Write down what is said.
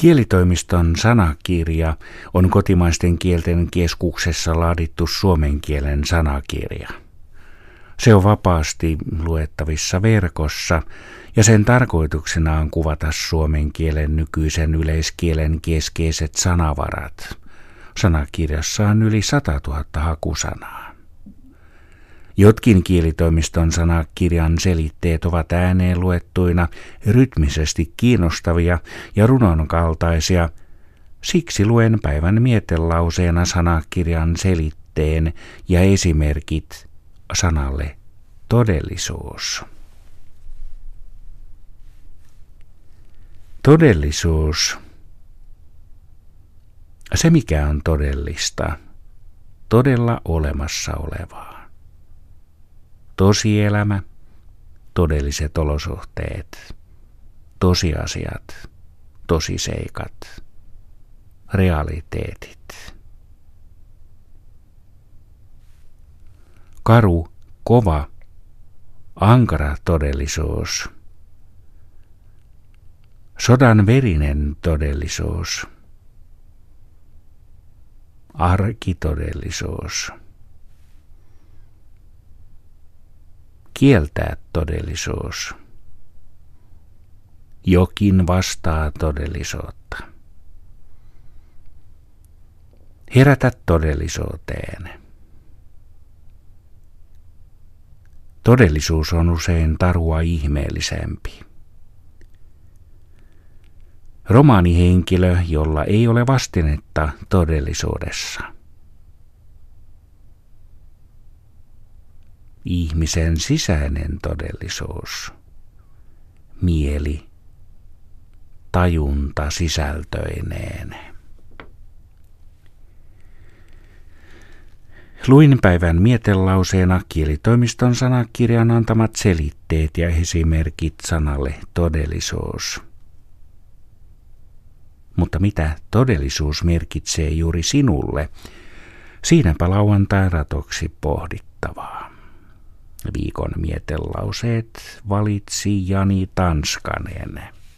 Kielitoimiston sanakirja on kotimaisten kielten keskuksessa laadittu suomen kielen sanakirja. Se on vapaasti luettavissa verkossa ja sen tarkoituksena on kuvata suomen kielen nykyisen yleiskielen keskeiset sanavarat. Sanakirjassa on yli 100 000 hakusanaa. Jotkin kielitoimiston sanakirjan selitteet ovat ääneen luettuina rytmisesti kiinnostavia ja runon kaltaisia. Siksi luen päivän mietelauseena sanakirjan selitteen ja esimerkit sanalle todellisuus. Todellisuus. Se mikä on todellista, todella olemassa olevaa tosielämä, todelliset olosuhteet, tosiasiat, tosiseikat, realiteetit. Karu, kova, ankara todellisuus. Sodan verinen todellisuus. Arkitodellisuus. Kieltää todellisuus. Jokin vastaa todellisuutta. Herätä todellisuuteen. Todellisuus on usein tarua ihmeellisempi. Romaanihenkilö, jolla ei ole vastinetta todellisuudessa – ihmisen sisäinen todellisuus, mieli, tajunta sisältöineen. Luin päivän mietelauseena kielitoimiston sanakirjan antamat selitteet ja esimerkit sanalle todellisuus. Mutta mitä todellisuus merkitsee juuri sinulle? Siinäpä lauantai ratoksi pohdittavaa. Viikon mietelauseet valitsi Jani Tanskanen.